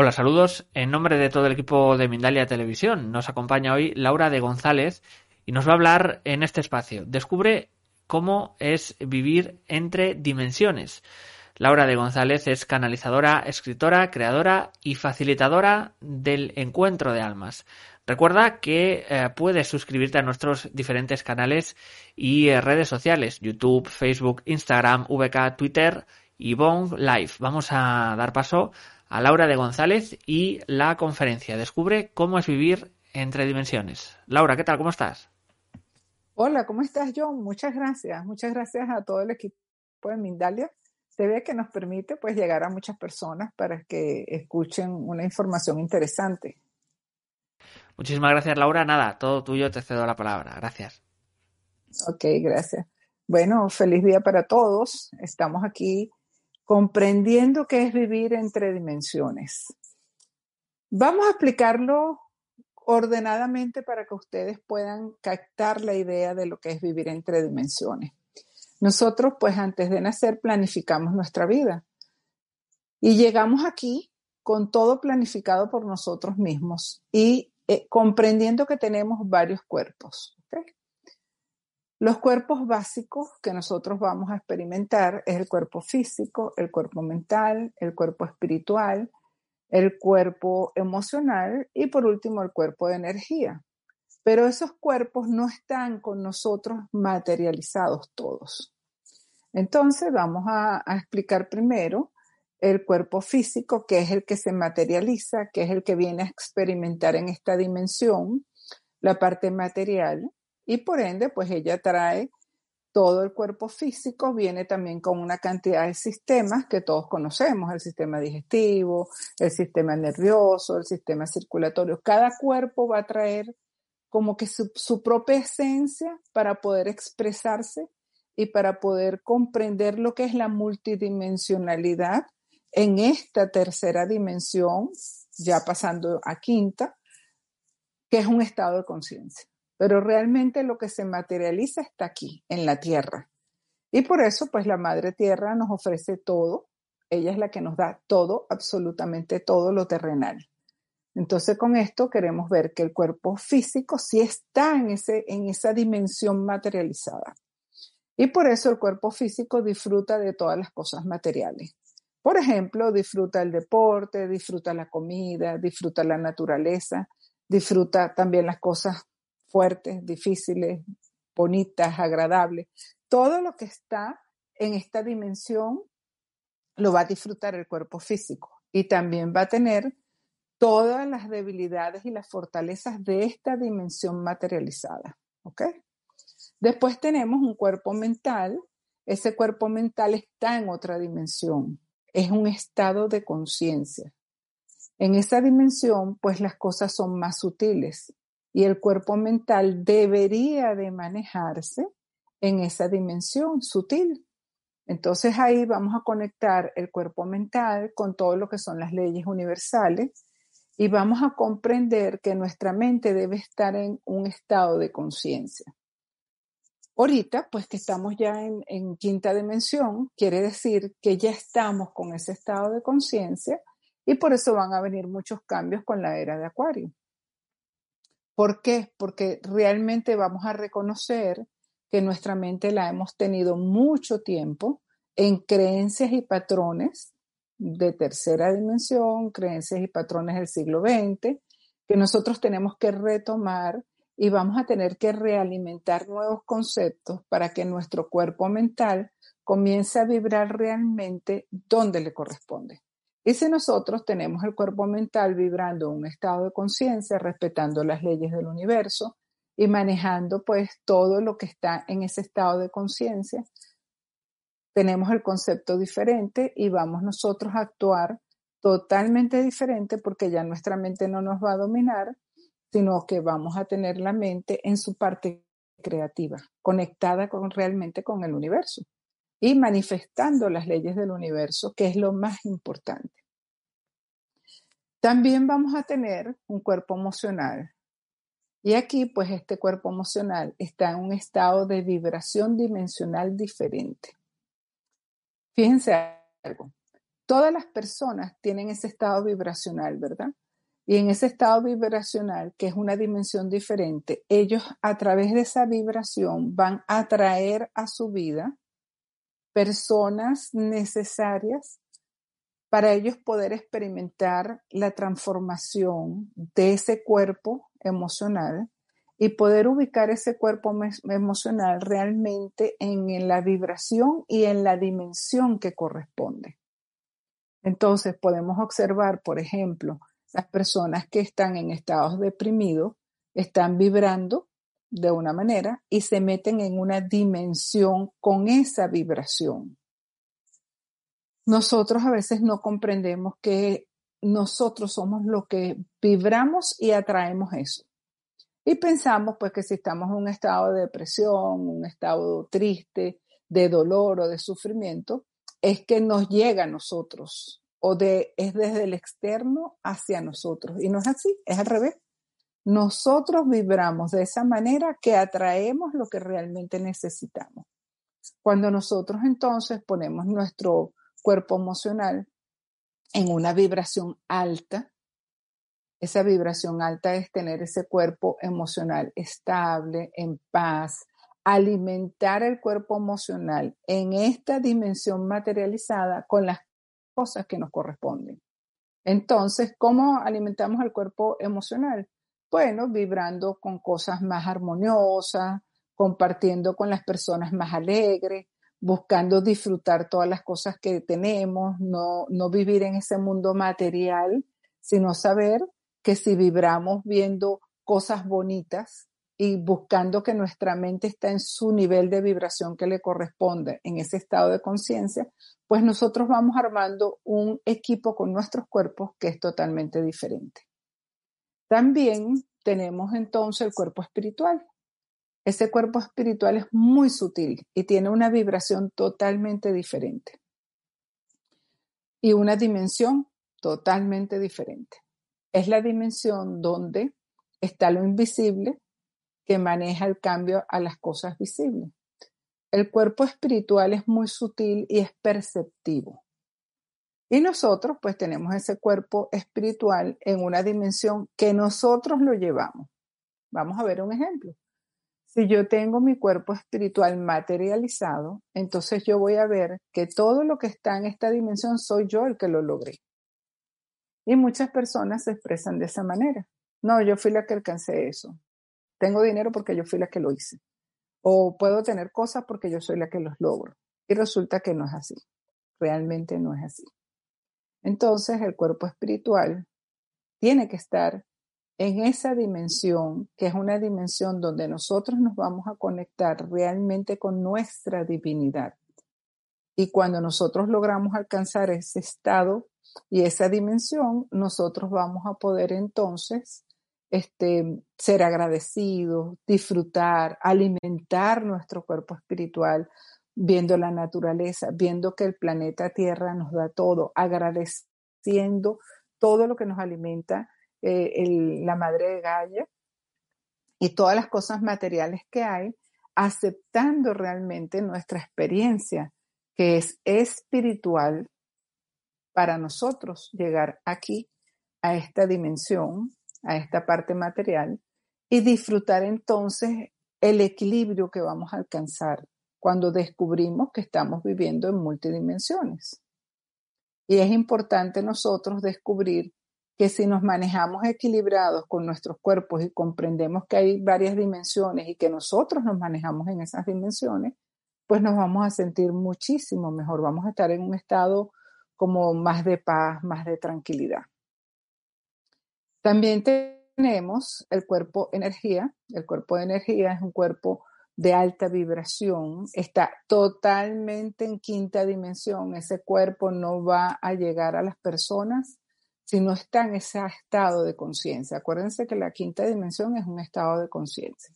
Hola, saludos. En nombre de todo el equipo de Mindalia Televisión, nos acompaña hoy Laura de González y nos va a hablar en este espacio. Descubre cómo es vivir entre dimensiones. Laura de González es canalizadora, escritora, creadora y facilitadora del encuentro de almas. Recuerda que eh, puedes suscribirte a nuestros diferentes canales y eh, redes sociales, YouTube, Facebook, Instagram, VK, Twitter y Bong Live. Vamos a dar paso a Laura de González y la conferencia. Descubre cómo es vivir entre dimensiones. Laura, ¿qué tal? ¿Cómo estás? Hola, ¿cómo estás, John? Muchas gracias. Muchas gracias a todo el equipo de Mindalia ve que nos permite pues llegar a muchas personas para que escuchen una información interesante. Muchísimas gracias, Laura. Nada, todo tuyo, te cedo la palabra. Gracias. Ok, gracias. Bueno, feliz día para todos. Estamos aquí comprendiendo qué es vivir entre dimensiones. Vamos a explicarlo ordenadamente para que ustedes puedan captar la idea de lo que es vivir entre dimensiones. Nosotros, pues antes de nacer, planificamos nuestra vida y llegamos aquí con todo planificado por nosotros mismos y eh, comprendiendo que tenemos varios cuerpos. Los cuerpos básicos que nosotros vamos a experimentar es el cuerpo físico, el cuerpo mental, el cuerpo espiritual, el cuerpo emocional y por último el cuerpo de energía. Pero esos cuerpos no están con nosotros materializados todos. Entonces vamos a, explicar primero el cuerpo físico, que es el que se materializa, que es el que viene a experimentar en esta dimensión la parte material y por ende, pues ella trae todo el cuerpo físico, viene también con una cantidad de sistemas que todos conocemos, el sistema digestivo, el sistema nervioso, el sistema circulatorio. Cada cuerpo va a traer como que su propia esencia para poder expresarse y para poder comprender lo que es la multidimensionalidad en esta tercera dimensión, ya pasando a quinta, que es un estado de conciencia. Pero realmente lo que se materializa está aquí, en la tierra. Y por eso, pues la Madre Tierra nos ofrece todo. Ella es la que nos da todo, absolutamente todo lo terrenal. Entonces, con esto queremos ver que el cuerpo físico sí está en, ese, en esa dimensión materializada. Y por eso el cuerpo físico disfruta de todas las cosas materiales. Por ejemplo, disfruta el deporte, disfruta la comida, disfruta la naturaleza, disfruta también las cosas fuertes, difíciles, bonitas, agradables. Todo lo que está en esta dimensión lo va a disfrutar el cuerpo físico y también va a tener todas las debilidades y las fortalezas de esta dimensión materializada. ¿Ok? Después tenemos un cuerpo mental. Ese cuerpo mental está en otra dimensión. Es un estado de conciencia. En esa dimensión, pues las cosas son más sutiles y el cuerpo mental debería de manejarse en esa dimensión sutil. Entonces ahí vamos a conectar el cuerpo mental con todo lo que son las leyes universales y vamos a comprender que nuestra mente debe estar en un estado de conciencia. Ahorita, pues que estamos ya en, quinta dimensión, quiere decir que ya estamos con ese estado de conciencia y por eso van a venir muchos cambios con la era de Acuario. ¿Por qué? Porque realmente vamos a reconocer que nuestra mente la hemos tenido mucho tiempo en creencias y patrones de tercera dimensión, creencias y patrones del siglo XX, que nosotros tenemos que retomar y vamos a tener que realimentar nuevos conceptos para que nuestro cuerpo mental comience a vibrar realmente donde le corresponde. Y si nosotros tenemos el cuerpo mental vibrando en un estado de conciencia, respetando las leyes del universo y manejando pues todo lo que está en ese estado de conciencia, tenemos el concepto diferente y vamos nosotros a actuar totalmente diferente porque ya nuestra mente no nos va a dominar, sino que vamos a tener la mente en su parte creativa, conectada con, realmente con el universo y manifestando las leyes del universo, que es lo más importante. También vamos a tener un cuerpo emocional. Y aquí, pues, este cuerpo emocional está en un estado de vibración dimensional diferente. Fíjense algo. todas las personas tienen ese estado vibracional, ¿verdad? Y en ese estado vibracional, que es una dimensión diferente, ellos a través de esa vibración van a traer a su vida personas necesarias para ellos poder experimentar la transformación de ese cuerpo emocional y poder ubicar ese cuerpo emocional realmente en la vibración y en la dimensión que corresponde. Entonces podemos observar, por ejemplo, las personas que están en estados deprimidos están vibrando de una manera y se meten en una dimensión con esa vibración nosotros a veces no comprendemos que nosotros somos lo que vibramos y atraemos eso. Y pensamos pues que si estamos en un estado de depresión, un estado triste, de dolor o de sufrimiento, es que nos llega a nosotros o de, es desde el externo hacia nosotros. Y no es así, es al revés. Nosotros vibramos de esa manera que atraemos lo que realmente necesitamos. Cuando nosotros entonces ponemos nuestro cuerpo emocional en una vibración alta. Esa vibración alta es tener ese cuerpo emocional estable, en paz, alimentar el cuerpo emocional en esta dimensión materializada con las cosas que nos corresponden. Entonces, ¿cómo alimentamos el cuerpo emocional? Bueno, vibrando con cosas más armoniosas, compartiendo con las personas más alegres, buscando disfrutar todas las cosas que tenemos, no, no vivir en ese mundo material, sino saber que si vibramos viendo cosas bonitas y buscando que nuestra mente está en su nivel de vibración que le corresponde en ese estado de conciencia, pues nosotros vamos armando un equipo con nuestros cuerpos que es totalmente diferente. También tenemos entonces el cuerpo espiritual, ese cuerpo espiritual es muy sutil y tiene una vibración totalmente diferente. Y una dimensión totalmente diferente. Es la dimensión donde está lo invisible que maneja el cambio a las cosas visibles. El cuerpo espiritual es muy sutil y es perceptivo. Y nosotros pues tenemos ese cuerpo espiritual en una dimensión que nosotros lo llevamos. Vamos a ver un ejemplo. Si yo tengo mi cuerpo espiritual materializado, entonces yo voy a ver que todo lo que está en esta dimensión soy yo el que lo logré. Y muchas personas se expresan de esa manera. No, yo fui la que alcancé eso. Tengo dinero porque yo fui la que lo hice. O puedo tener cosas porque yo soy la que los logro. Y resulta que no es así. Realmente no es así. Entonces el cuerpo espiritual tiene que estar en esa dimensión, que es una dimensión donde nosotros nos vamos a conectar realmente con nuestra divinidad. Y cuando nosotros logramos alcanzar ese estado y esa dimensión, nosotros vamos a poder entonces este, ser agradecidos, disfrutar, alimentar nuestro cuerpo espiritual, viendo la naturaleza, viendo que el planeta Tierra nos da todo, agradeciendo todo lo que nos alimenta eh, la madre de Gaia y todas las cosas materiales que hay, aceptando realmente nuestra experiencia, que es espiritual, para nosotros llegar aquí, a esta dimensión, a esta parte material, y disfrutar entonces el equilibrio que vamos a alcanzar cuando descubrimos que estamos viviendo en multidimensiones. Y es importante nosotros descubrir que si nos manejamos equilibrados con nuestros cuerpos y comprendemos que hay varias dimensiones y que nosotros nos manejamos en esas dimensiones, pues nos vamos a sentir muchísimo mejor, vamos a estar en un estado como más de paz, más de tranquilidad. También tenemos el cuerpo energía. El cuerpo de energía es un cuerpo de alta vibración, está totalmente en quinta dimensión. Ese cuerpo no va a llegar a las personas si no está en ese estado de conciencia. Acuérdense que la quinta dimensión es un estado de conciencia.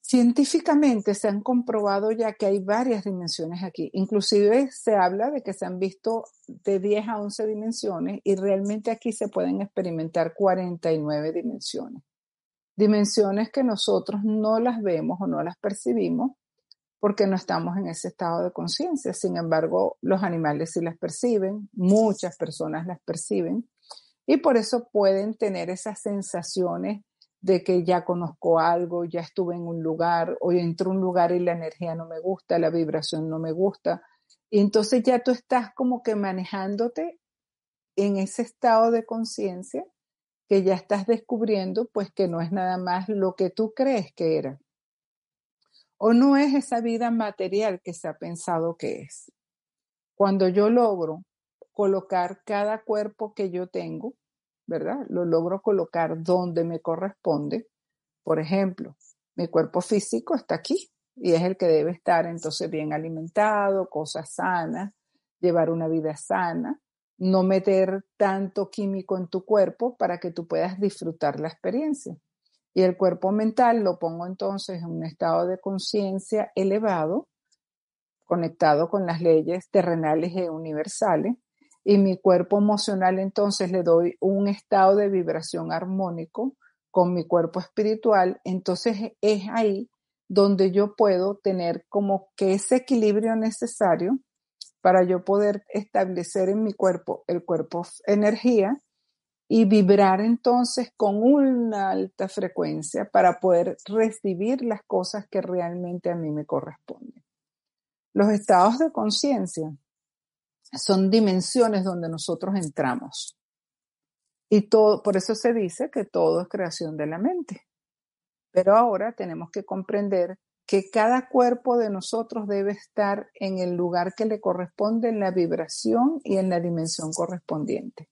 Científicamente se han comprobado ya que hay varias dimensiones aquí. Inclusive se habla de que se han visto de 10 a 11 dimensiones y realmente aquí se pueden experimentar 49 dimensiones. Dimensiones que nosotros no las vemos o no las percibimos porque no estamos en ese estado de conciencia. Sin embargo, los animales sí las perciben, muchas personas las perciben y por eso pueden tener esas sensaciones de que ya conozco algo, ya estuve en un lugar, o entro a un lugar y la energía no me gusta, la vibración no me gusta. Y entonces ya tú estás como que manejándote en ese estado de conciencia que ya estás descubriendo, pues que no es nada más lo que tú crees que era. O no es esa vida material que se ha pensado que es. Cuando yo logro colocar cada cuerpo que yo tengo ¿verdad? Lo logro colocar donde me corresponde. Por ejemplo, mi cuerpo físico está aquí y es el que debe estar entonces bien alimentado, cosas sanas, llevar una vida sana, no meter tanto químico en tu cuerpo para que tú puedas disfrutar la experiencia. Y el cuerpo mental lo pongo entonces en un estado de conciencia elevado, conectado con las leyes terrenales e universales, y mi cuerpo emocional entonces le doy un estado de vibración armónico con mi cuerpo espiritual, entonces es ahí donde yo puedo tener como que ese equilibrio necesario para yo poder establecer en mi cuerpo el cuerpo energía y vibrar entonces con una alta frecuencia para poder recibir las cosas que realmente a mí me corresponden. Los estados de conciencia son dimensiones donde nosotros entramos. Y todo, por eso se dice que todo es creación de la mente. Pero ahora tenemos que comprender que cada cuerpo de nosotros debe estar en el lugar que le corresponde en la vibración y en la dimensión correspondiente.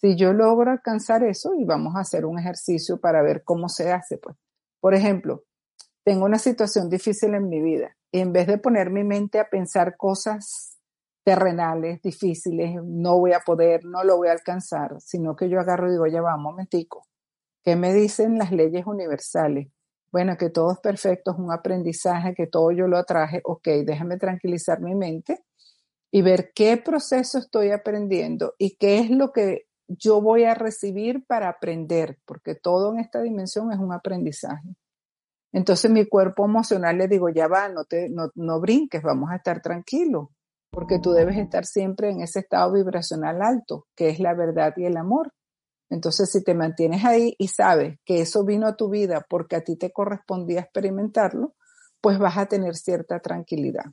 Si yo logro alcanzar eso, y vamos a hacer un ejercicio para ver cómo se hace, pues. Por ejemplo, tengo una situación difícil en mi vida en vez de poner mi mente a pensar cosas terrenales, difíciles, no voy a poder, no lo voy a alcanzar, sino que yo agarro y digo, ya va, un momentico, ¿qué me dicen las leyes universales? Bueno, que todo es perfecto, es un aprendizaje, que todo yo lo atraje, ok, déjame tranquilizar mi mente y ver qué proceso estoy aprendiendo y qué es lo que yo voy a recibir para aprender, porque todo en esta dimensión es un aprendizaje. Entonces mi cuerpo emocional le digo, ya va, no, te, no, no brinques, vamos a estar tranquilos porque tú debes estar siempre en ese estado vibracional alto, que es la verdad y el amor. Entonces, si te mantienes ahí y sabes que eso vino a tu vida porque a ti te correspondía experimentarlo, pues vas a tener cierta tranquilidad.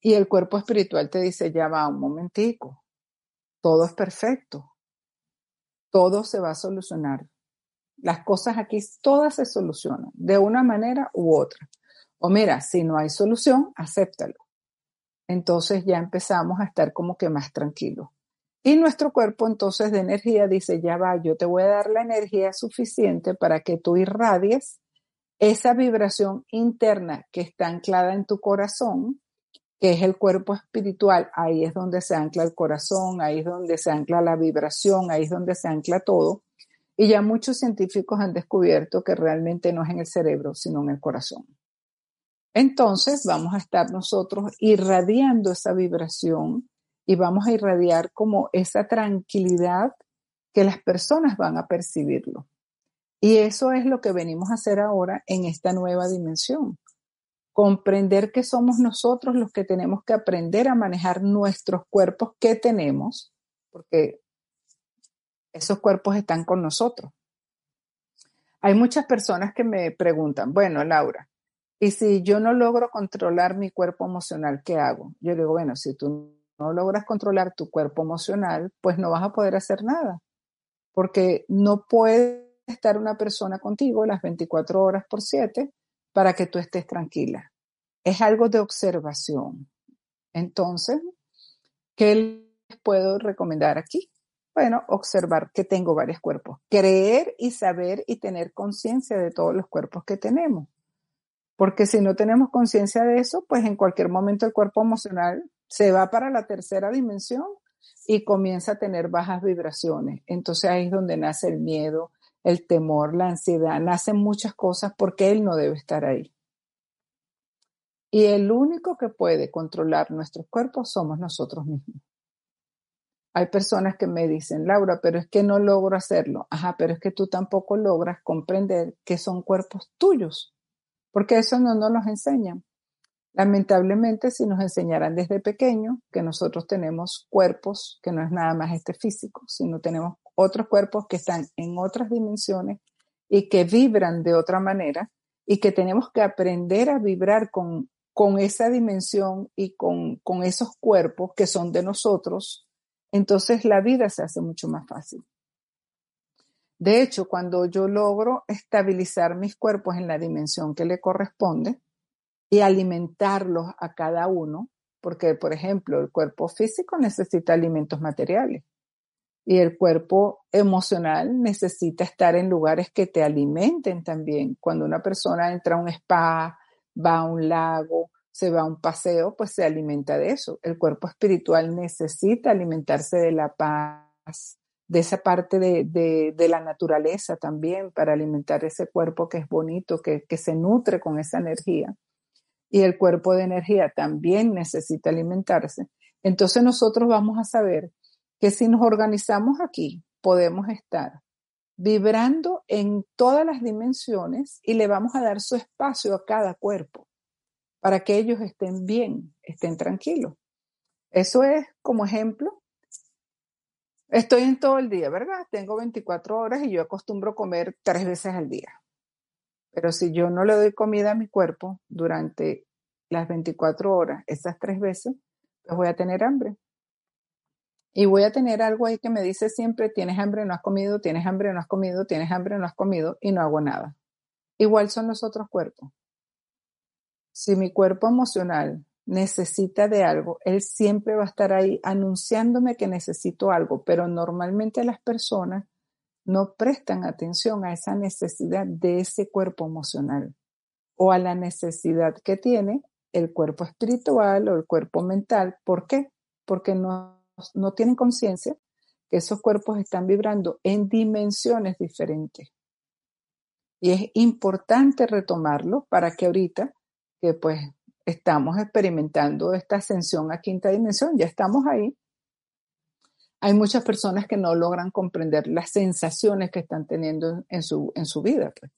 Y el cuerpo espiritual te dice, ya va un momentico, todo es perfecto, todo se va a solucionar. Las cosas aquí todas se solucionan de una manera u otra. O mira, si no hay solución, acéptalo entonces ya empezamos a estar como que más tranquilos. Y nuestro cuerpo entonces de energía dice, ya va, yo te voy a dar la energía suficiente para que tú irradies esa vibración interna que está anclada en tu corazón, que es el cuerpo espiritual, ahí es donde se ancla el corazón, ahí es donde se ancla la vibración, ahí es donde se ancla todo. Y ya muchos científicos han descubierto que realmente no es en el cerebro, sino en el corazón. Entonces vamos a estar nosotros irradiando esa vibración y vamos a irradiar como esa tranquilidad que las personas van a percibirlo. Y eso es lo que venimos a hacer ahora en esta nueva dimensión. Comprender que somos nosotros los que tenemos que aprender a manejar nuestros cuerpos que tenemos, porque esos cuerpos están con nosotros. Hay muchas personas que me preguntan, bueno, Laura, y si yo no logro controlar mi cuerpo emocional, ¿qué hago? Yo digo, bueno, si tú no logras controlar tu cuerpo emocional, pues no vas a poder hacer nada, porque no puede estar una persona contigo las 24 horas por 7 para que tú estés tranquila. Es algo de observación. Entonces, ¿qué les puedo recomendar aquí? Bueno, observar que tengo varios cuerpos, creer y saber y tener conciencia de todos los cuerpos que tenemos. Porque si no tenemos conciencia de eso, pues en cualquier momento el cuerpo emocional se va para la tercera dimensión y comienza a tener bajas vibraciones. Entonces ahí es donde nace el miedo, el temor, la ansiedad, nacen muchas cosas porque él no debe estar ahí. Y el único que puede controlar nuestros cuerpos somos nosotros mismos. Hay personas que me dicen, Laura, pero es que no logro hacerlo. Ajá, pero es que tú tampoco logras comprender que son cuerpos tuyos porque eso no nos lo enseñan. Lamentablemente, si nos enseñaran desde pequeño que nosotros tenemos cuerpos que no es nada más este físico, sino tenemos otros cuerpos que están en otras dimensiones y que vibran de otra manera y que tenemos que aprender a vibrar con, con esa dimensión y con, con esos cuerpos que son de nosotros, entonces la vida se hace mucho más fácil. De hecho, cuando yo logro estabilizar mis cuerpos en la dimensión que le corresponde, y alimentarlos a cada uno, porque, por ejemplo, el cuerpo físico necesita alimentos materiales y el cuerpo emocional necesita estar en lugares que te alimenten también. Cuando una persona entra a un spa, va a un lago, se va a un paseo, pues se alimenta de eso. El cuerpo espiritual necesita alimentarse de la paz, de esa parte de, la naturaleza también, para alimentar ese cuerpo que es bonito, que, que se nutre con esa energía y el cuerpo de energía también necesita alimentarse, entonces nosotros vamos a saber que si nos organizamos aquí, podemos estar vibrando en todas las dimensiones y le vamos a dar su espacio a cada cuerpo para que ellos estén bien, estén tranquilos. Eso es como ejemplo. Estoy en todo el día, ¿verdad? Tengo 24 horas y yo acostumbro comer tres veces al día. Pero si yo no le doy comida a mi cuerpo durante las 24 horas, esas tres veces, pues voy a tener hambre. Y voy a tener algo ahí que me dice siempre, tienes hambre, no has comido, tienes hambre, no has comido, tienes hambre, no has comido, y no hago nada. Igual son los otros cuerpos. Si mi cuerpo emocional necesita de algo, él siempre va a estar ahí anunciándome que necesito algo, pero normalmente las personas no prestan atención a esa necesidad de ese cuerpo emocional o a la necesidad que tiene el cuerpo espiritual o el cuerpo mental. ¿Por qué? Porque no, no tienen conciencia que esos cuerpos están vibrando en dimensiones diferentes. Y es importante retomarlo para que ahorita, que pues estamos experimentando esta ascensión a quinta dimensión, ya estamos ahí, hay muchas personas que no logran comprender las sensaciones que están teniendo en su, en su vida. Pues.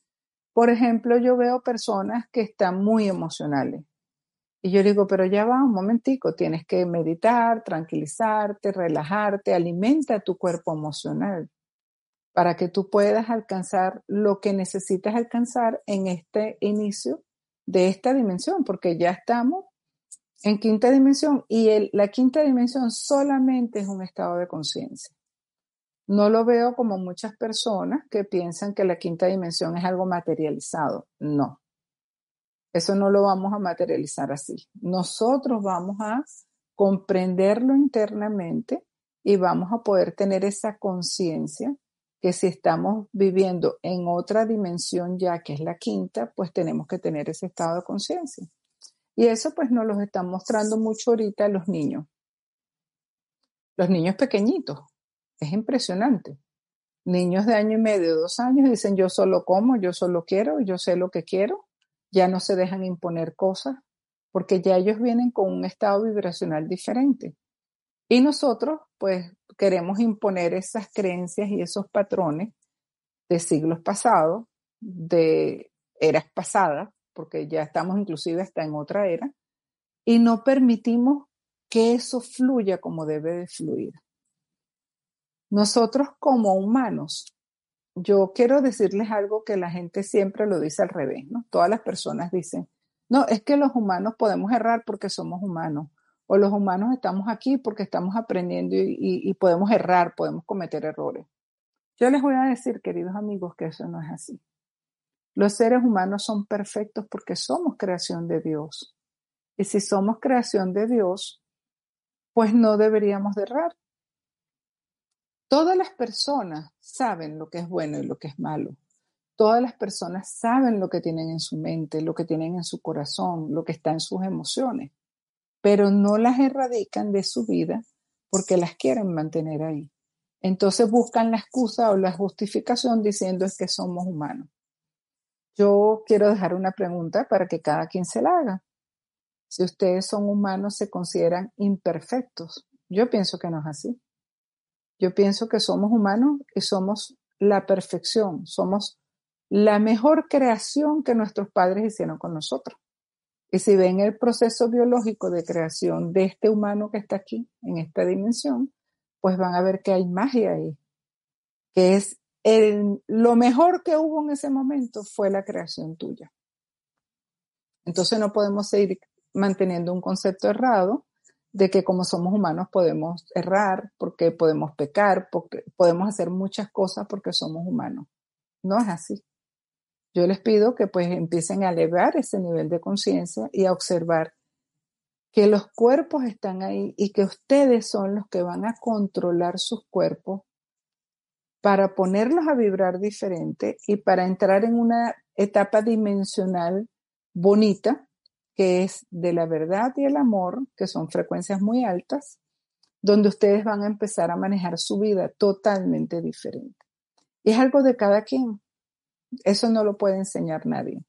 Por ejemplo, yo veo personas que están muy emocionales. Y yo digo, pero ya va un momentico, tienes que meditar, tranquilizarte, relajarte, alimenta tu cuerpo emocional para que tú puedas alcanzar lo que necesitas alcanzar en este inicio de esta dimensión, porque ya estamos en quinta dimensión y la quinta dimensión solamente es un estado de conciencia. No lo veo como muchas personas que piensan que la quinta dimensión es algo materializado. No. Eso no lo vamos a materializar así. Nosotros vamos a comprenderlo internamente y vamos a poder tener esa conciencia que si estamos viviendo en otra dimensión ya que es la quinta, pues tenemos que tener ese estado de conciencia. Y eso pues nos lo están mostrando mucho ahorita los niños. Los niños pequeñitos. Es impresionante. Niños de año y medio, dos años, dicen yo solo como, yo solo quiero, yo sé lo que quiero. Ya no se dejan imponer cosas porque ya ellos vienen con un estado vibracional diferente. Y nosotros pues queremos imponer esas creencias y esos patrones de siglos pasados, de eras pasadas, porque ya estamos inclusive hasta en otra era, y no permitimos que eso fluya como debe de fluir. Nosotros como humanos, yo quiero decirles algo que la gente siempre lo dice al revés, ¿no? Todas las personas dicen, no, es que los humanos podemos errar porque somos humanos, o los humanos estamos aquí porque estamos aprendiendo y, podemos errar, podemos cometer errores. Yo les voy a decir, queridos amigos, que eso no es así. Los seres humanos son perfectos porque somos creación de Dios. Y si somos creación de Dios, pues no deberíamos de errar. Todas las personas saben lo que es bueno y lo que es malo. Todas las personas saben lo que tienen en su mente, lo que tienen en su corazón, lo que está en sus emociones, pero no las erradican de su vida porque las quieren mantener ahí. Entonces buscan la excusa o la justificación diciendo es que somos humanos. Yo quiero dejar una pregunta para que cada quien se la haga. Si ustedes son humanos, se consideran imperfectos. Yo pienso que no es así. Yo pienso que somos humanos y somos la perfección, somos la mejor creación que nuestros padres hicieron con nosotros. Y si ven el proceso biológico de creación de este humano que está aquí, en esta dimensión, pues van a ver que hay magia ahí, que es el, lo mejor que hubo en ese momento fue la creación tuya. Entonces no podemos seguir manteniendo un concepto errado de que como somos humanos podemos errar, porque podemos pecar, porque podemos hacer muchas cosas porque somos humanos. No es así. Yo les pido que pues empiecen a elevar ese nivel de conciencia y a observar que los cuerpos están ahí y que ustedes son los que van a controlar sus cuerpos para ponerlos a vibrar diferente y para entrar en una etapa dimensional bonita, que es de la verdad y el amor, que son frecuencias muy altas, donde ustedes van a empezar a manejar su vida totalmente diferente. Es algo de cada quien. Eso no lo puede enseñar nadie.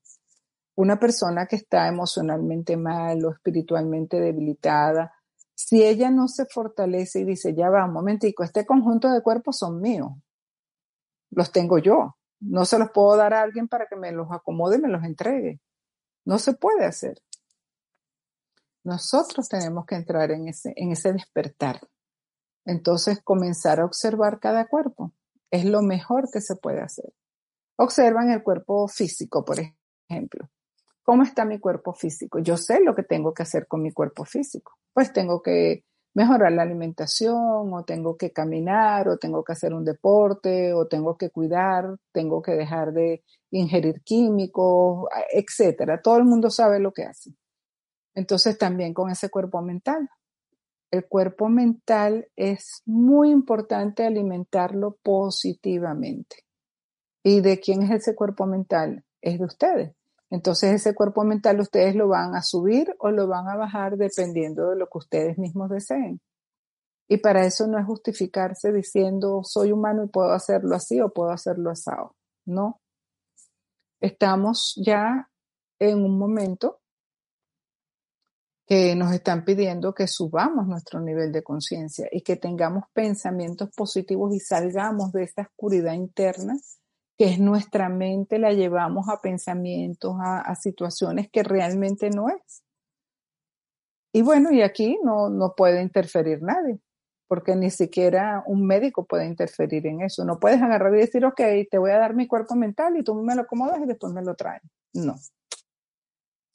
Una persona que está emocionalmente mal o espiritualmente debilitada, si ella no se fortalece y dice, ya va, un momentico, este conjunto de cuerpos son míos, los tengo yo, no se los puedo dar a alguien para que me los acomode y me los entregue. No se puede hacer. Nosotros tenemos que entrar en ese, en ese despertar. Entonces, comenzar a observar cada cuerpo es lo mejor que se puede hacer. Observan el cuerpo físico, por ejemplo. ¿Cómo está mi cuerpo físico? Yo sé lo que tengo que hacer con mi cuerpo físico. Pues tengo que mejorar la alimentación, o tengo que caminar, o tengo que hacer un deporte, o tengo que cuidar, tengo que dejar de ingerir químicos, etcétera. Todo el mundo sabe lo que hace. Entonces también con ese cuerpo mental. El cuerpo mental es muy importante alimentarlo positivamente. ¿Y de quién es ese cuerpo mental? Es de ustedes. Entonces ese cuerpo mental ustedes lo van a subir o lo van a bajar dependiendo de lo que ustedes mismos deseen. Y para eso no es justificarse diciendo soy humano y puedo hacerlo así o puedo hacerlo asado. No. Estamos ya en un momento que nos están pidiendo que subamos nuestro nivel de conciencia y que tengamos pensamientos positivos y salgamos de esta oscuridad interna que es nuestra mente, la llevamos a pensamientos, a, situaciones que realmente no es. Y bueno, y aquí no, no puede interferir nadie, porque ni siquiera un médico puede interferir en eso. No puedes agarrar y decir, ok, te voy a dar mi cuerpo mental y tú me lo acomodas y después me lo traes. No.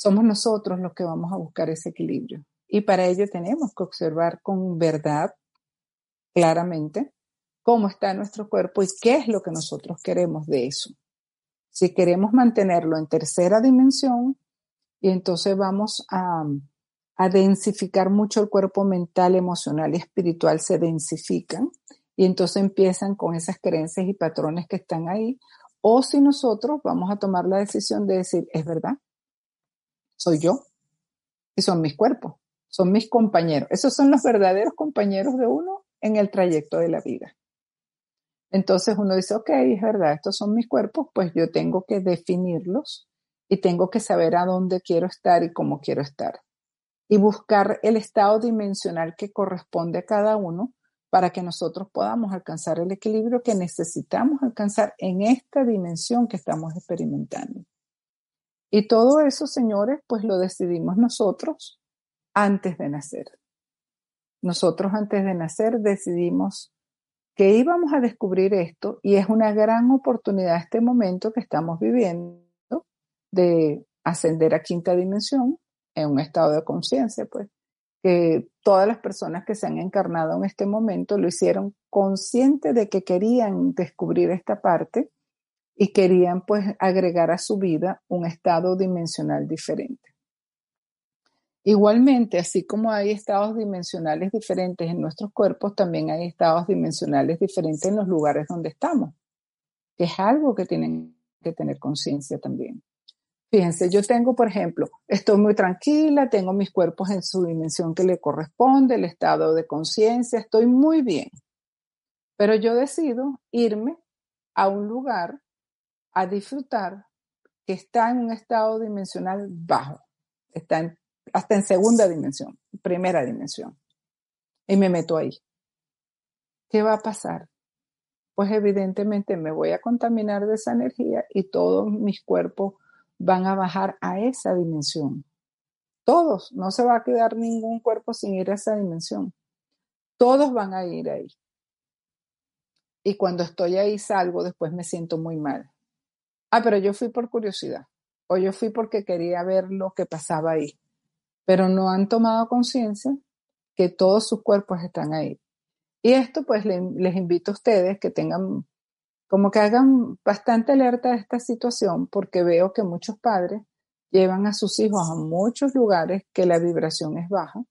Somos nosotros los que vamos a buscar ese equilibrio. Y para ello tenemos que observar con verdad, claramente, cómo está nuestro cuerpo y qué es lo que nosotros queremos de eso. Si queremos mantenerlo en tercera dimensión, y entonces vamos a, a densificar mucho el cuerpo mental, emocional y espiritual, se densifican y entonces empiezan con esas creencias y patrones que están ahí. O si nosotros vamos a tomar la decisión de decir, es verdad, soy yo y son mis cuerpos, son mis compañeros. Esos son los verdaderos compañeros de uno en el trayecto de la vida. Entonces uno dice, ok, es verdad, estos son mis cuerpos, pues yo tengo que definirlos y tengo que saber a dónde quiero estar y cómo quiero estar. Y buscar el estado dimensional que corresponde a cada uno para que nosotros podamos alcanzar el equilibrio que necesitamos alcanzar en esta dimensión que estamos experimentando. Y todo eso, señores, pues lo decidimos nosotros antes de nacer. Nosotros antes de nacer decidimos que íbamos a descubrir esto y es una gran oportunidad este momento que estamos viviendo de ascender a quinta dimensión en un estado de conciencia, pues que todas las personas que se han encarnado en este momento lo hicieron consciente de que querían descubrir esta parte y querían pues agregar a su vida un estado dimensional diferente. Igualmente, así como hay estados dimensionales diferentes en nuestros cuerpos, también hay estados dimensionales diferentes en los lugares donde estamos, que es algo que tienen que tener conciencia también. Fíjense, yo tengo, por ejemplo, estoy muy tranquila, tengo mis cuerpos en su dimensión que le corresponde, el estado de conciencia, estoy muy bien. Pero yo decido irme a un lugar a disfrutar que está en un estado dimensional bajo, está hasta en segunda dimensión, primera dimensión. Y me meto ahí. ¿Qué va a pasar? pues evidentemente me voy a contaminar de esa energía y todos mis cuerpos van a bajar a esa dimensión. Todos, no se va a quedar ningún cuerpo sin ir a esa dimensión. Todos van a ir ahí. Y cuando estoy ahí salgo, después me siento muy mal. Ah, pero yo fui por curiosidad o yo fui porque quería ver lo que pasaba ahí. Pero no han tomado conciencia que todos sus cuerpos están ahí. Y esto pues les invito a ustedes que tengan, como que hagan bastante alerta a esta situación, porque veo que muchos padres llevan a sus hijos a muchos lugares que la vibración es baja.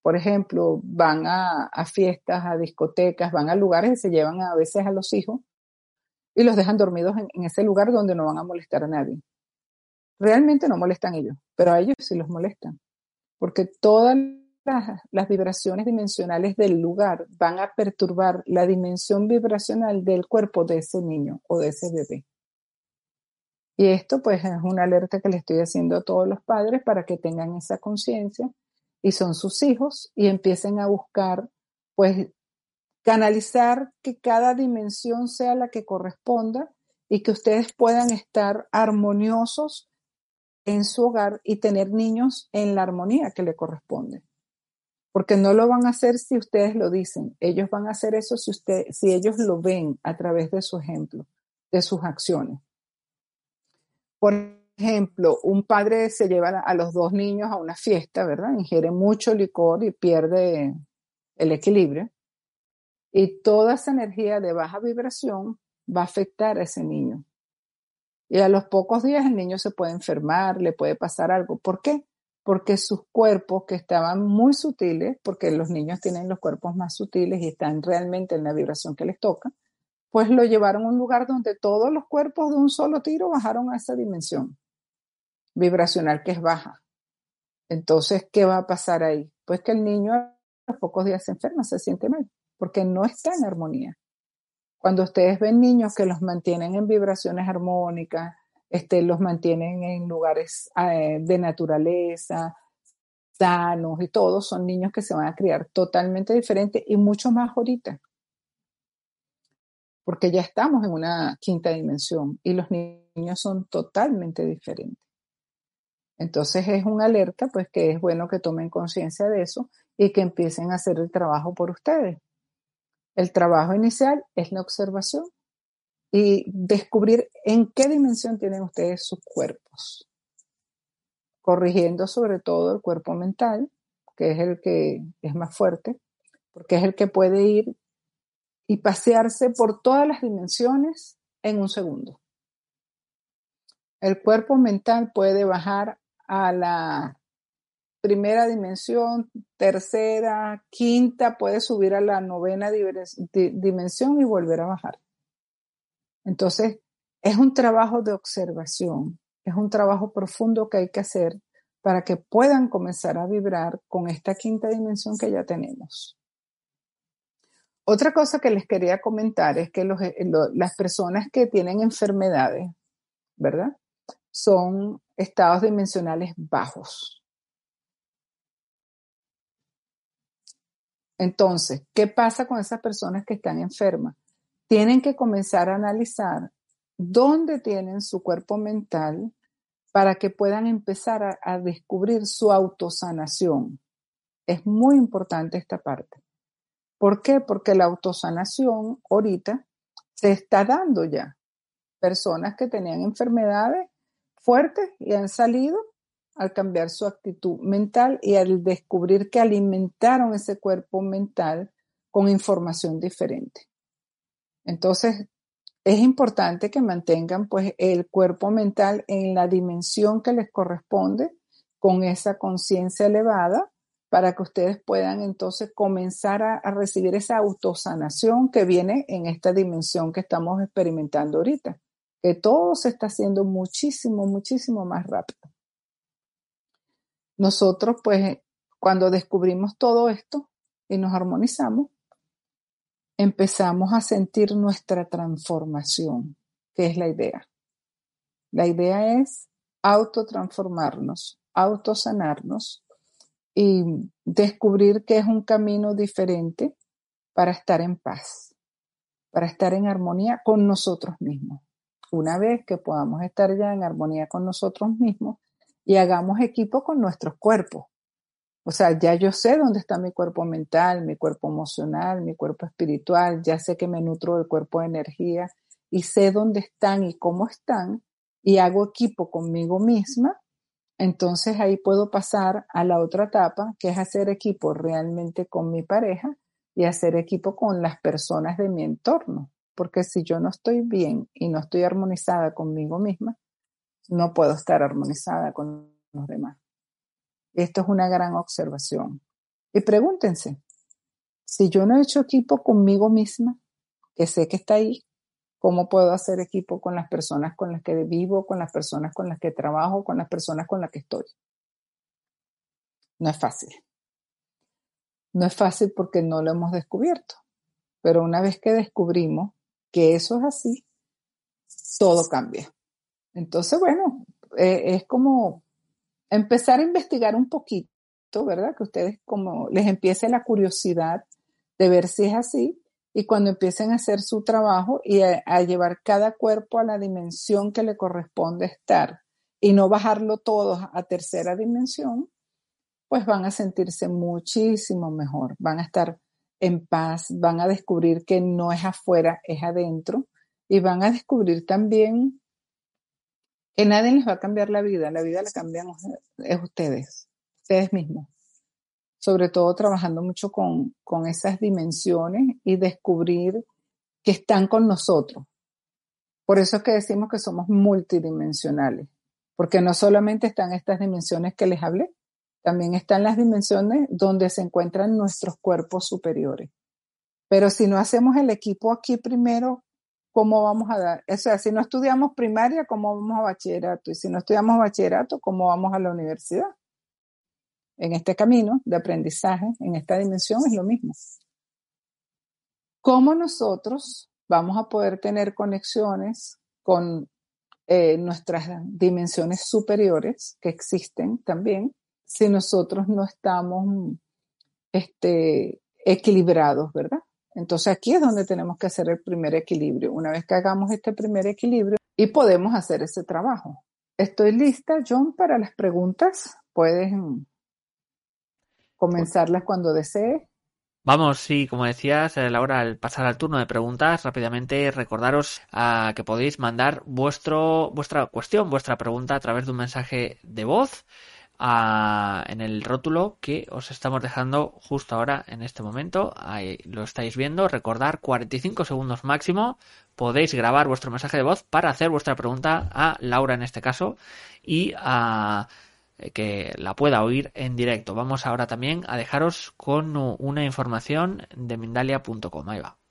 Por ejemplo, van a, fiestas, a discotecas, van a lugares y se llevan a veces a los hijos y los dejan dormidos en, ese lugar donde no van a molestar a nadie. Realmente no molestan ellos, pero a ellos sí los molestan, porque todas las, vibraciones dimensionales del lugar van a perturbar la dimensión vibracional del cuerpo de ese niño o de ese bebé. Y esto pues es una alerta que le estoy haciendo a todos los padres para que tengan esa conciencia y son sus hijos y empiecen a buscar pues canalizar que cada dimensión sea la que corresponda y que ustedes puedan estar armoniosos en su hogar y tener niños en la armonía que le corresponde porque no lo van a hacer si ustedes lo dicen, ellos van a hacer eso si, usted, si ellos lo ven a través de su ejemplo, de sus acciones. Por ejemplo, un padre se lleva a los dos niños a una fiesta, ¿verdad? Ingiere mucho licor y pierde el equilibrio. Y toda esa energía de baja vibración va a afectar a ese niño. Y a los pocos días el niño se puede enfermar, le puede pasar algo. ¿Por qué? porque sus cuerpos que estaban muy sutiles, porque los niños tienen los cuerpos más sutiles y están realmente en la vibración que les toca, pues lo llevaron a un lugar donde todos los cuerpos de un solo tiro bajaron a esa dimensión vibracional que es baja. Entonces, ¿qué va a pasar ahí? Pues que el niño a los pocos días se enferma, se siente mal, porque no está en armonía. Cuando ustedes ven niños que los mantienen en vibraciones armónicas, este, los mantienen en lugares eh, de naturaleza, sanos y todos son niños que se van a criar totalmente diferentes y mucho más ahorita. Porque ya estamos en una quinta dimensión y los niños son totalmente diferentes. Entonces es una alerta, pues que es bueno que tomen conciencia de eso y que empiecen a hacer el trabajo por ustedes. El trabajo inicial es la observación y descubrir en qué dimensión tienen ustedes sus cuerpos, corrigiendo sobre todo el cuerpo mental, que es el que es más fuerte, porque es el que puede ir y pasearse por todas las dimensiones en un segundo. El cuerpo mental puede bajar a la primera dimensión, tercera, quinta, puede subir a la novena dimensión y volver a bajar. Entonces, es un trabajo de observación, es un trabajo profundo que hay que hacer para que puedan comenzar a vibrar con esta quinta dimensión que ya tenemos. Otra cosa que les quería comentar es que eh, las personas que tienen enfermedades, ¿verdad? Son estados dimensionales bajos. Entonces, ¿qué pasa con esas personas que están enfermas? tienen que comenzar a analizar dónde tienen su cuerpo mental para que puedan empezar a, descubrir su autosanación. Es muy importante esta parte. ¿Por qué? Porque la autosanación ahorita se está dando ya. Personas que tenían enfermedades fuertes y han salido al cambiar su actitud mental y al descubrir que alimentaron ese cuerpo mental con información diferente. Entonces, es importante que mantengan pues el cuerpo mental en la dimensión que les corresponde con esa conciencia elevada para que ustedes puedan entonces comenzar a, a, recibir esa autosanación que viene en esta dimensión que estamos experimentando ahorita, que todo se está haciendo muchísimo, muchísimo más rápido. Nosotros pues cuando descubrimos todo esto y nos armonizamos, empezamos a sentir nuestra transformación, que es la idea. La idea es autotransformarnos, autosanarnos y descubrir que es un camino diferente para estar en paz, para estar en armonía con nosotros mismos. Una vez que podamos estar ya en armonía con nosotros mismos y hagamos equipo con nuestros cuerpos. O sea, ya yo sé dónde está mi cuerpo mental, mi cuerpo emocional, mi cuerpo espiritual, ya sé que me nutro del cuerpo de energía y sé dónde están y cómo están y hago equipo conmigo misma, entonces ahí puedo pasar a la otra etapa, que es hacer equipo realmente con mi pareja y hacer equipo con las personas de mi entorno. Porque si yo no estoy bien y no estoy armonizada conmigo misma, no puedo estar armonizada con los demás. Esto es una gran observación. Y pregúntense, si yo no he hecho equipo conmigo misma, que sé que está ahí, ¿cómo puedo hacer equipo con las personas con las que vivo, con las personas con las que trabajo, con las personas con las que estoy? No es fácil. No es fácil porque no lo hemos descubierto. Pero una vez que descubrimos que eso es así, todo cambia. Entonces, bueno, eh, es como empezar a investigar un poquito, ¿verdad? Que ustedes como les empiece la curiosidad de ver si es así y cuando empiecen a hacer su trabajo y a, a llevar cada cuerpo a la dimensión que le corresponde estar y no bajarlo todo a tercera dimensión, pues van a sentirse muchísimo mejor, van a estar en paz, van a descubrir que no es afuera, es adentro y van a descubrir también que nadie les va a cambiar la vida, la vida la cambian es ustedes, ustedes mismos. Sobre todo trabajando mucho con, con esas dimensiones y descubrir que están con nosotros. Por eso es que decimos que somos multidimensionales, porque no solamente están estas dimensiones que les hablé, también están las dimensiones donde se encuentran nuestros cuerpos superiores. Pero si no hacemos el equipo aquí primero, ¿cómo vamos a dar? O sea, si no estudiamos primaria, ¿cómo vamos a bachillerato? Y si no estudiamos bachillerato, ¿cómo vamos a la universidad? En este camino de aprendizaje, en esta dimensión, es lo mismo. ¿Cómo nosotros vamos a poder tener conexiones con eh, nuestras dimensiones superiores que existen también si nosotros no estamos este, equilibrados, ¿verdad? Entonces aquí es donde tenemos que hacer el primer equilibrio. Una vez que hagamos este primer equilibrio y podemos hacer ese trabajo. Estoy lista, John, para las preguntas. Puedes comenzarlas cuando desees. Vamos, sí, como decías, Laura, al pasar al turno de preguntas, rápidamente recordaros a ah, que podéis mandar vuestro, vuestra cuestión, vuestra pregunta a través de un mensaje de voz en el rótulo que os estamos dejando justo ahora en este momento. Ahí lo estáis viendo. Recordar 45 segundos máximo. Podéis grabar vuestro mensaje de voz para hacer vuestra pregunta a Laura en este caso y a que la pueda oír en directo. Vamos ahora también a dejaros con una información de Mindalia.com. Ahí va.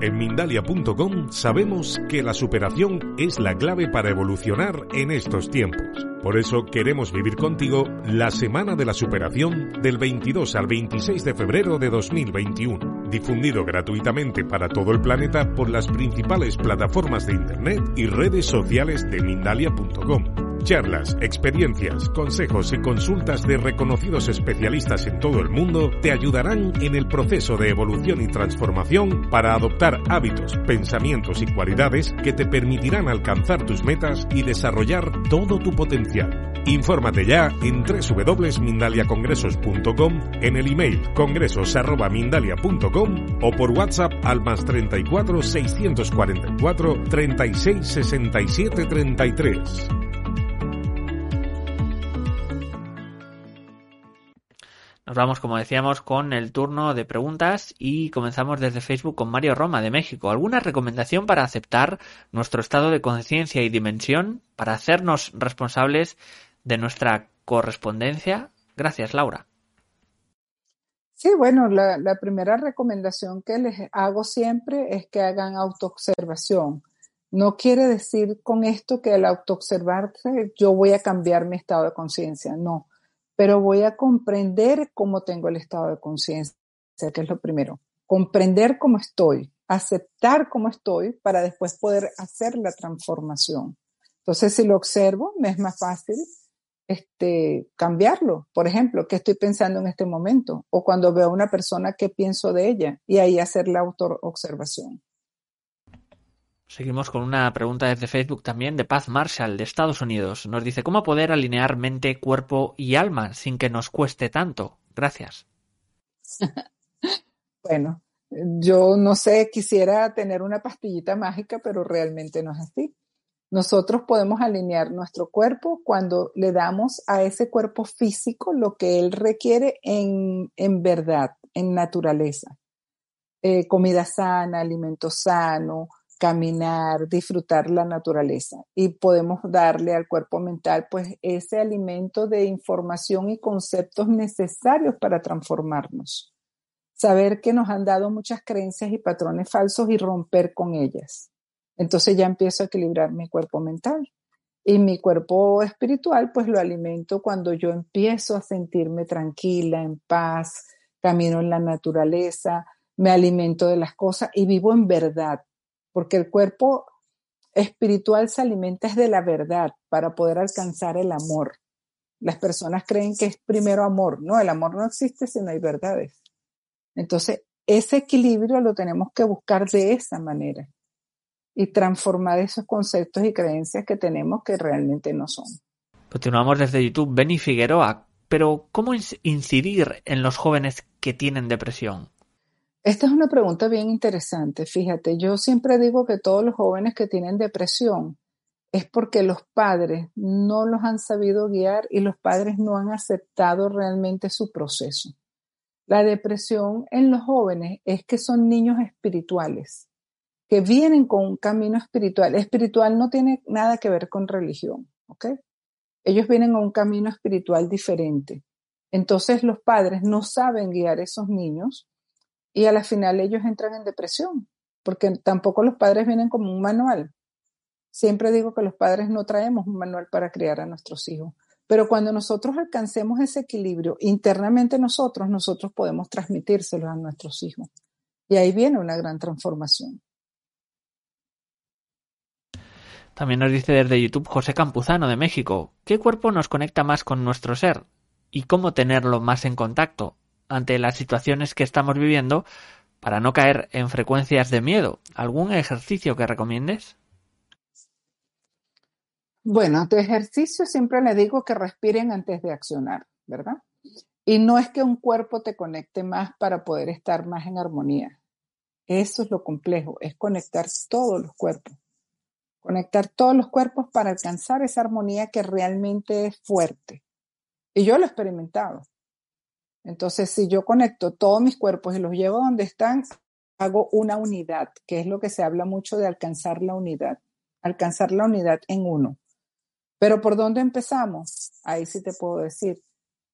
En Mindalia.com sabemos que la superación es la clave para evolucionar en estos tiempos. Por eso queremos vivir contigo la Semana de la Superación del 22 al 26 de febrero de 2021, difundido gratuitamente para todo el planeta por las principales plataformas de Internet y redes sociales de Mindalia.com. Charlas, experiencias, consejos y consultas de reconocidos especialistas en todo el mundo te ayudarán en el proceso de evolución y transformación para adoptar hábitos, pensamientos y cualidades que te permitirán alcanzar tus metas y desarrollar todo tu potencial. Infórmate ya en www.mindaliacongresos.com, en el email congresos.mindalia.com o por WhatsApp al más 34 644 36 67 33. Nos vamos, como decíamos, con el turno de preguntas y comenzamos desde Facebook con Mario Roma de México. ¿Alguna recomendación para aceptar nuestro estado de conciencia y dimensión, para hacernos responsables de nuestra correspondencia? Gracias, Laura. Sí, bueno, la, primera recomendación que les hago siempre es que hagan autoobservación. No quiere decir con esto que al autoobservarse yo voy a cambiar mi estado de conciencia, no pero voy a comprender cómo tengo el estado de conciencia, que es lo primero. Comprender cómo estoy, aceptar cómo estoy para después poder hacer la transformación. Entonces, si lo observo, me es más fácil este, cambiarlo. Por ejemplo, ¿qué estoy pensando en este momento? O cuando veo a una persona, ¿qué pienso de ella? Y ahí hacer la auto-observación. Seguimos con una pregunta desde Facebook también de Paz Marshall de Estados Unidos. Nos dice cómo poder alinear mente, cuerpo y alma sin que nos cueste tanto. Gracias. bueno, yo no sé, quisiera tener una pastillita mágica, pero realmente no es así. Nosotros podemos alinear nuestro cuerpo cuando le damos a ese cuerpo físico lo que él requiere en, en verdad, en naturaleza. Eh, comida sana, alimento sano, caminar, disfrutar la naturaleza. Y podemos darle al cuerpo mental pues ese alimento de información y conceptos necesarios para transformarnos. Saber que nos han dado muchas creencias y patrones falsos y romper con ellas. Entonces ya empiezo a equilibrar mi cuerpo mental. Y mi cuerpo espiritual pues lo alimento cuando yo empiezo a sentirme tranquila, en paz, camino en la naturaleza, me alimento de las cosas y vivo en verdad, porque el cuerpo espiritual se alimenta de la verdad para poder alcanzar el amor. Las personas creen que es primero amor. No, el amor no existe si no hay verdades. Entonces, ese equilibrio lo tenemos que buscar de esa manera y transformar esos conceptos y creencias que tenemos que realmente no son. Continuamos desde YouTube. Benny Figueroa, pero ¿cómo incidir en los jóvenes que tienen depresión? Esta es una pregunta bien interesante. Fíjate, yo siempre digo que todos los jóvenes que tienen depresión es porque los padres no los han sabido guiar y los padres no han aceptado realmente su proceso. La depresión en los jóvenes es que son niños espirituales, que vienen con un camino espiritual. Espiritual no tiene nada que ver con religión, ¿ok? Ellos vienen a un camino espiritual diferente. Entonces los padres no saben guiar a esos niños y a la final ellos entran en depresión, porque tampoco los padres vienen como un manual. Siempre digo que los padres no traemos un manual para criar a nuestros hijos, pero cuando nosotros alcancemos ese equilibrio internamente nosotros, nosotros podemos transmitírselo a nuestros hijos. Y ahí viene una gran transformación. También nos dice desde YouTube José Campuzano de México, ¿qué cuerpo nos conecta más con nuestro ser? ¿Y cómo tenerlo más en contacto? Ante las situaciones que estamos viviendo para no caer en frecuencias de miedo. ¿Algún ejercicio que recomiendes? Bueno, de ejercicio siempre le digo que respiren antes de accionar, ¿verdad? Y no es que un cuerpo te conecte más para poder estar más en armonía. Eso es lo complejo, es conectar todos los cuerpos. Conectar todos los cuerpos para alcanzar esa armonía que realmente es fuerte. Y yo lo he experimentado. Entonces, si yo conecto todos mis cuerpos y los llevo donde están, hago una unidad, que es lo que se habla mucho de alcanzar la unidad, alcanzar la unidad en uno. Pero ¿por dónde empezamos? Ahí sí te puedo decir,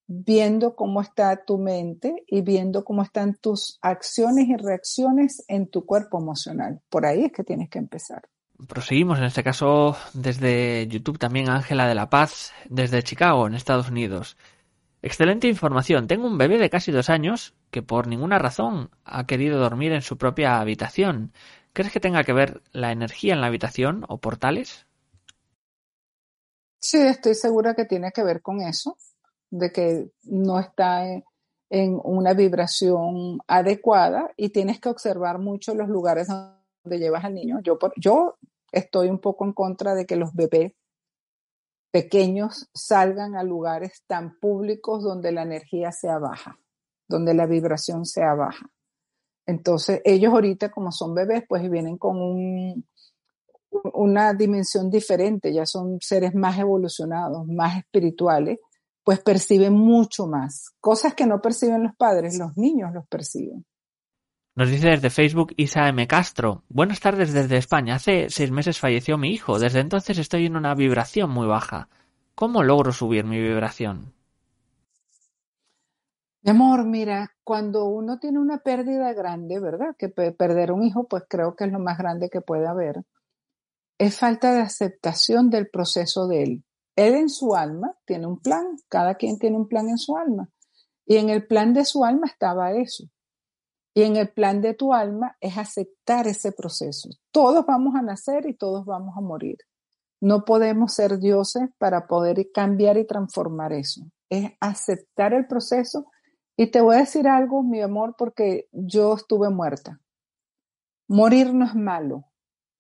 viendo cómo está tu mente y viendo cómo están tus acciones y reacciones en tu cuerpo emocional. Por ahí es que tienes que empezar. Proseguimos en este caso desde YouTube también Ángela de la Paz, desde Chicago, en Estados Unidos. Excelente información. Tengo un bebé de casi dos años que por ninguna razón ha querido dormir en su propia habitación. ¿Crees que tenga que ver la energía en la habitación o portales? Sí, estoy segura que tiene que ver con eso, de que no está en una vibración adecuada y tienes que observar mucho los lugares donde llevas al niño. Yo, yo estoy un poco en contra de que los bebés pequeños salgan a lugares tan públicos donde la energía sea baja, donde la vibración sea baja. Entonces, ellos ahorita, como son bebés, pues vienen con una dimensión diferente, ya son seres más evolucionados, más espirituales, pues perciben mucho más. Cosas que no perciben los padres, los niños los perciben. Nos dice desde Facebook Isa M. Castro. Buenas tardes desde España. Hace seis meses falleció mi hijo. Desde entonces estoy en una vibración muy baja. ¿Cómo logro subir mi vibración? Mi amor, mira, cuando uno tiene una pérdida grande, ¿verdad? Que perder un hijo, pues creo que es lo más grande que puede haber. Es falta de aceptación del proceso de él. Él en su alma tiene un plan, cada quien tiene un plan en su alma. Y en el plan de su alma estaba eso y en el plan de tu alma es aceptar ese proceso. Todos vamos a nacer y todos vamos a morir. No podemos ser dioses para poder cambiar y transformar eso. Es aceptar el proceso. Y te voy a decir algo, mi amor, porque yo estuve muerta. Morir no es malo.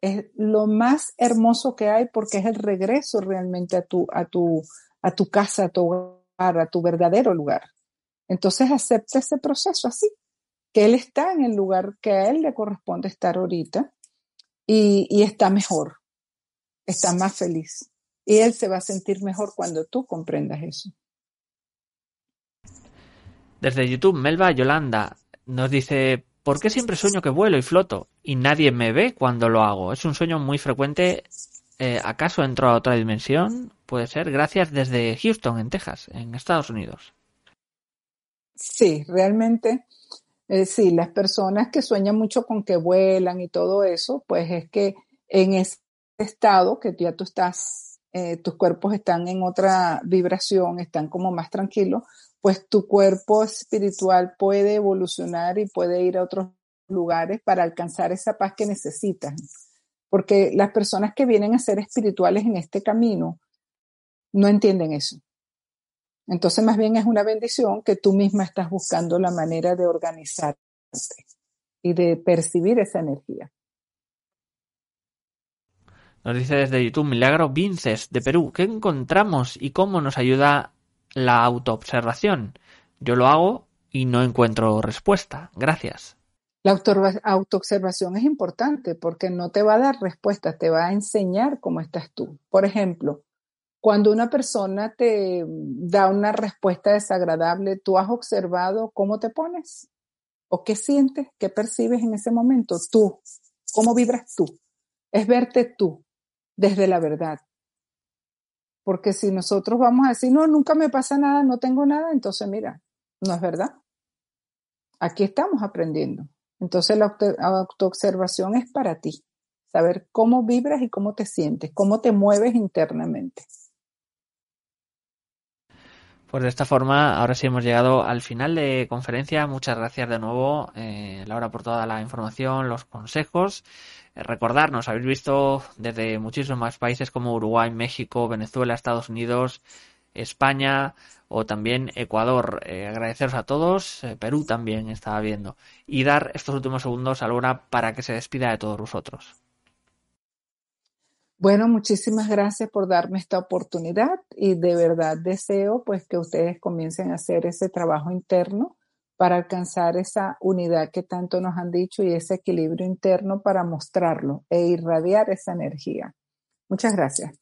es lo más hermoso que hay porque es el regreso realmente a tu, a tu, a tu casa, a tu hogar, a tu verdadero lugar. Entonces acepta ese proceso así, que él está en el lugar que a él le corresponde estar ahorita y, y está mejor, está más feliz. Y él se va a sentir mejor cuando tú comprendas eso. Desde YouTube, Melba Yolanda nos dice, ¿por qué siempre sueño que vuelo y floto y nadie me ve cuando lo hago? Es un sueño muy frecuente. Eh, ¿Acaso entro a otra dimensión? Puede ser. Gracias desde Houston, en Texas, en Estados Unidos. Sí, realmente, eh, sí, las personas que sueñan mucho con que vuelan y todo eso, pues es que en ese estado que ya tú estás, eh, tus cuerpos están en otra vibración, están como más tranquilos, pues tu cuerpo espiritual puede evolucionar y puede ir a otros lugares para alcanzar esa paz que necesitas. Porque las personas que vienen a ser espirituales en este camino no entienden eso. Entonces, más bien es una bendición que tú misma estás buscando la manera de organizarte y de percibir esa energía. Nos dice desde YouTube Milagro Vinces de Perú, ¿qué encontramos y cómo nos ayuda la autoobservación. Yo lo hago y no encuentro respuesta. Gracias. La autoobservación es importante porque no te va a dar respuesta, te va a enseñar cómo estás tú. Por ejemplo, cuando una persona te da una respuesta desagradable, ¿tú has observado cómo te pones? ¿O qué sientes? ¿Qué percibes en ese momento? Tú. ¿Cómo vibras tú? Es verte tú desde la verdad. Porque si nosotros vamos a decir, no, nunca me pasa nada, no tengo nada, entonces mira, no es verdad. Aquí estamos aprendiendo. Entonces la autoobservación es para ti. Saber cómo vibras y cómo te sientes, cómo te mueves internamente. Pues de esta forma, ahora sí hemos llegado al final de conferencia. Muchas gracias de nuevo, eh, Laura, por toda la información, los consejos. Eh, recordarnos, habéis visto desde muchísimos más países como Uruguay, México, Venezuela, Estados Unidos, España o también Ecuador. Eh, agradeceros a todos. Eh, Perú también estaba viendo. Y dar estos últimos segundos a Laura para que se despida de todos vosotros. Bueno, muchísimas gracias por darme esta oportunidad y de verdad deseo pues que ustedes comiencen a hacer ese trabajo interno para alcanzar esa unidad que tanto nos han dicho y ese equilibrio interno para mostrarlo e irradiar esa energía. Muchas gracias.